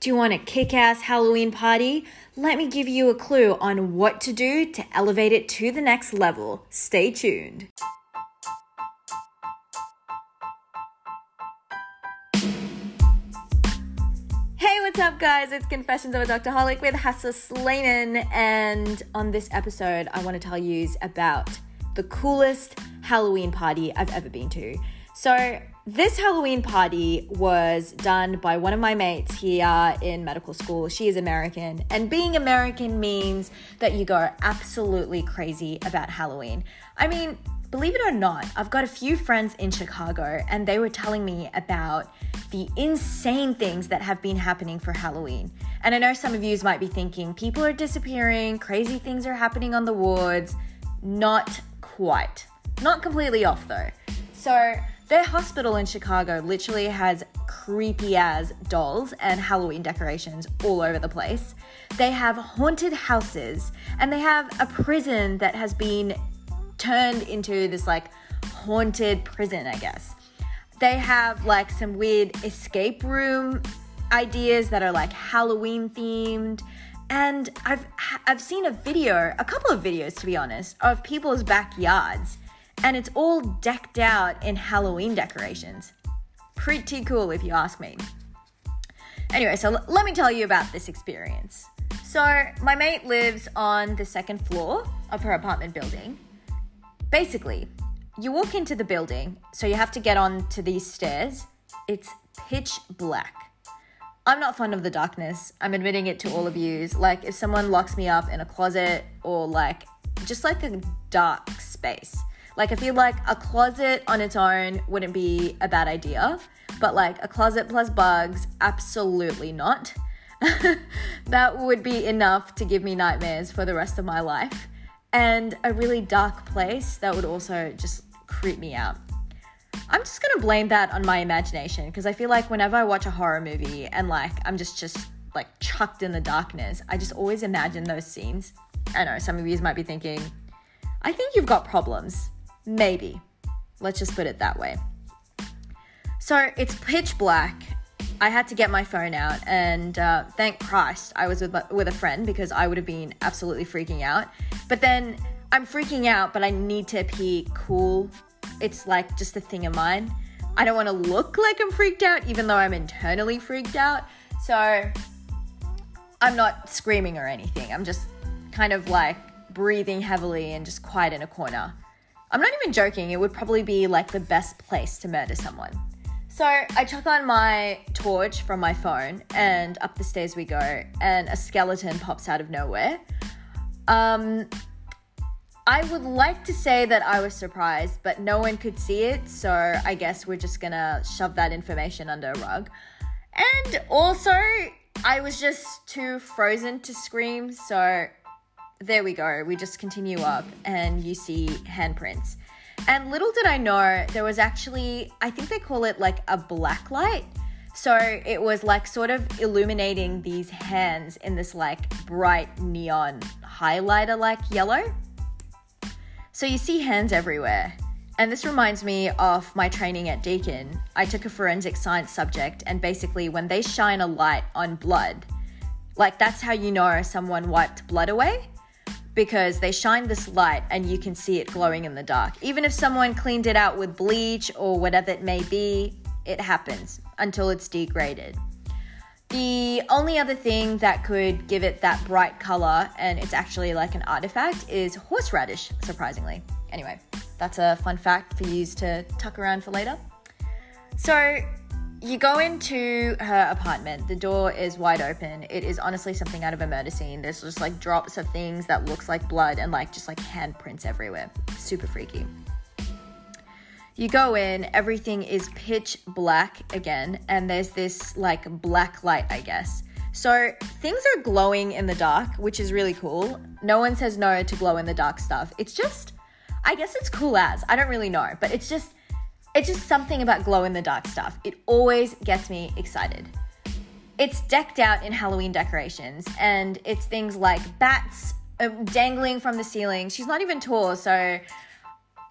Do you want a kick ass Halloween party? Let me give you a clue on what to do to elevate it to the next level. Stay tuned. Hey, what's up, guys? It's Confessions of a Dr. Holic with Hafsa Slayman, and on this episode, I want to tell you about the coolest Halloween party I've ever been to. So, this Halloween party was done by one of my mates here in medical school. She is American, and being American means that you go absolutely crazy about Halloween. I mean, believe it or not, I've got a few friends in Chicago, and they were telling me about the insane things that have been happening for Halloween. And I know some of you might be thinking people are disappearing, crazy things are happening on the wards. Not quite. Not completely off though. So, their hospital in Chicago literally has creepy as dolls and Halloween decorations all over the place. They have haunted houses and they have a prison that has been turned into this like haunted prison, I guess. They have like some weird escape room ideas that are like Halloween themed. And I've I've seen a video, a couple of videos to be honest, of people's backyards and it's all decked out in Halloween decorations. Pretty cool if you ask me. Anyway, so l- let me tell you about this experience. So, my mate lives on the second floor of her apartment building. Basically, you walk into the building, so you have to get on to these stairs. It's pitch black. I'm not fond of the darkness. I'm admitting it to all of you. Like, if someone locks me up in a closet or like just like a dark space, like, I feel like a closet on its own wouldn't be a bad idea, but like a closet plus bugs, absolutely not. that would be enough to give me nightmares for the rest of my life. And a really dark place that would also just creep me out. I'm just gonna blame that on my imagination because I feel like whenever I watch a horror movie and like I'm just just like chucked in the darkness, I just always imagine those scenes. I know some of you might be thinking, I think you've got problems. Maybe. Let's just put it that way. So it's pitch black. I had to get my phone out, and uh, thank Christ I was with, with a friend because I would have been absolutely freaking out. But then I'm freaking out, but I need to appear cool. It's like just a thing of mine. I don't want to look like I'm freaked out, even though I'm internally freaked out. So I'm not screaming or anything. I'm just kind of like breathing heavily and just quiet in a corner. I'm not even joking, it would probably be like the best place to murder someone. So I chuck on my torch from my phone, and up the stairs we go, and a skeleton pops out of nowhere. Um, I would like to say that I was surprised, but no one could see it, so I guess we're just gonna shove that information under a rug. And also, I was just too frozen to scream, so there we go. We just continue up and you see handprints. And little did I know, there was actually, I think they call it like a black light. So it was like sort of illuminating these hands in this like bright neon highlighter like yellow. So you see hands everywhere. And this reminds me of my training at Deakin. I took a forensic science subject, and basically, when they shine a light on blood, like that's how you know someone wiped blood away because they shine this light and you can see it glowing in the dark. Even if someone cleaned it out with bleach or whatever it may be, it happens until it's degraded. The only other thing that could give it that bright color, and it's actually like an artifact, is horseradish, surprisingly. Anyway, that's a fun fact for you to tuck around for later. So, you go into her apartment. The door is wide open. It is honestly something out of a murder scene. There's just like drops of things that looks like blood and like just like handprints everywhere. Super freaky. You go in, everything is pitch black again, and there's this like black light, I guess. So things are glowing in the dark, which is really cool. No one says no to glow in the dark stuff. It's just, I guess it's cool as. I don't really know, but it's just it's just something about glow in the dark stuff. It always gets me excited. It's decked out in Halloween decorations, and it's things like bats uh, dangling from the ceiling. She's not even tall, so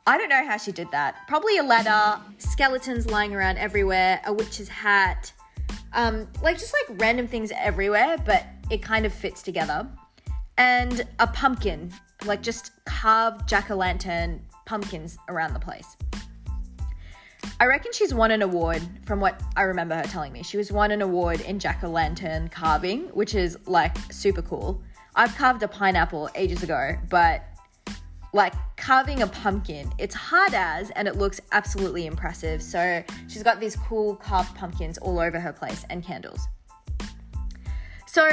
I don't know how she did that. Probably a ladder, skeletons lying around everywhere, a witch's hat, Um, like just like random things everywhere, but it kind of fits together. And a pumpkin, like just carved jack o' lantern pumpkins around the place. I reckon she's won an award from what I remember her telling me. She was won an award in jack o' lantern carving, which is like super cool. I've carved a pineapple ages ago, but like carving a pumpkin, it's hard as and it looks absolutely impressive. So she's got these cool carved pumpkins all over her place and candles. So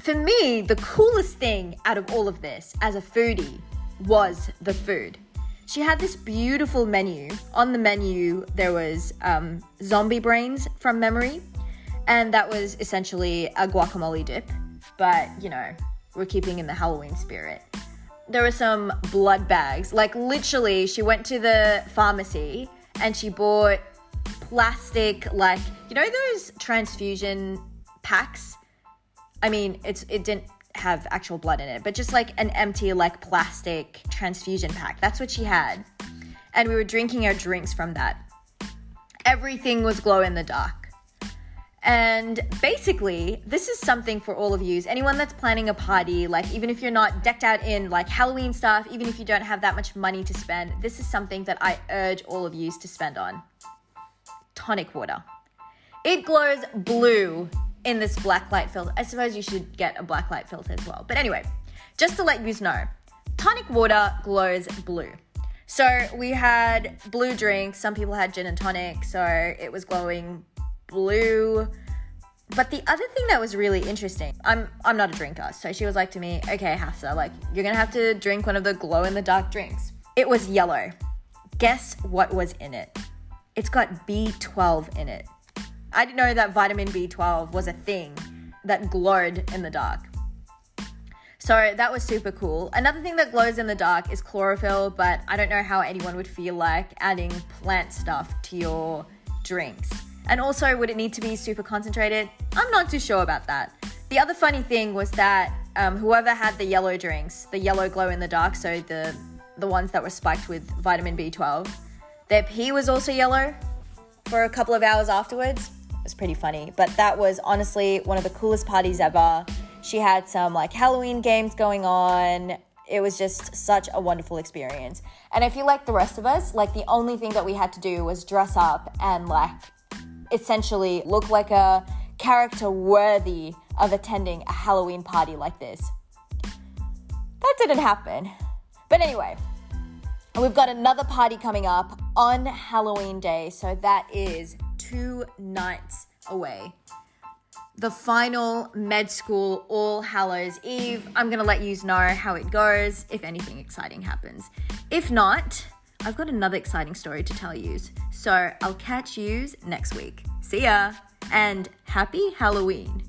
for me, the coolest thing out of all of this as a foodie was the food. She had this beautiful menu. On the menu, there was um, zombie brains from memory, and that was essentially a guacamole dip. But you know, we're keeping in the Halloween spirit. There were some blood bags. Like literally, she went to the pharmacy and she bought plastic, like you know those transfusion packs. I mean, it's it didn't have actual blood in it, but just like an empty, like plastic transfusion pack. That's what she had. And we were drinking our drinks from that. Everything was glow in the dark. And basically, this is something for all of you. Anyone that's planning a party, like even if you're not decked out in like Halloween stuff, even if you don't have that much money to spend, this is something that I urge all of you to spend on. Tonic water. It glows blue in this black light filter. I suppose you should get a black light filter as well. But anyway, just to let you know, tonic water glows blue. So we had blue drinks. Some people had gin and tonic, so it was glowing blue. But the other thing that was really interesting, I'm I'm not a drinker, so she was like to me, "Okay, Hafsa, like you're gonna have to drink one of the glow in the dark drinks." It was yellow. Guess what was in it? It's got B12 in it. I didn't know that vitamin B12 was a thing that glowed in the dark. So that was super cool. Another thing that glows in the dark is chlorophyll, but I don't know how anyone would feel like adding plant stuff to your drinks. And also, would it need to be super concentrated? I'm not too sure about that. The other funny thing was that um, whoever had the yellow drinks, the yellow glow in the dark, so the the ones that were spiked with vitamin B12, their pee was also yellow for a couple of hours afterwards was pretty funny. But that was honestly one of the coolest parties ever. She had some like Halloween games going on. It was just such a wonderful experience. And I feel like the rest of us, like the only thing that we had to do was dress up and like essentially look like a character worthy of attending a Halloween party like this. That didn't happen. But anyway, we've got another party coming up on Halloween Day. So that is two nights away. The final med school All Hallows Eve. I'm to let you know how it goes if anything exciting happens. If not, I've got another exciting story to tell you. So I'll catch you next week. See ya and happy Halloween.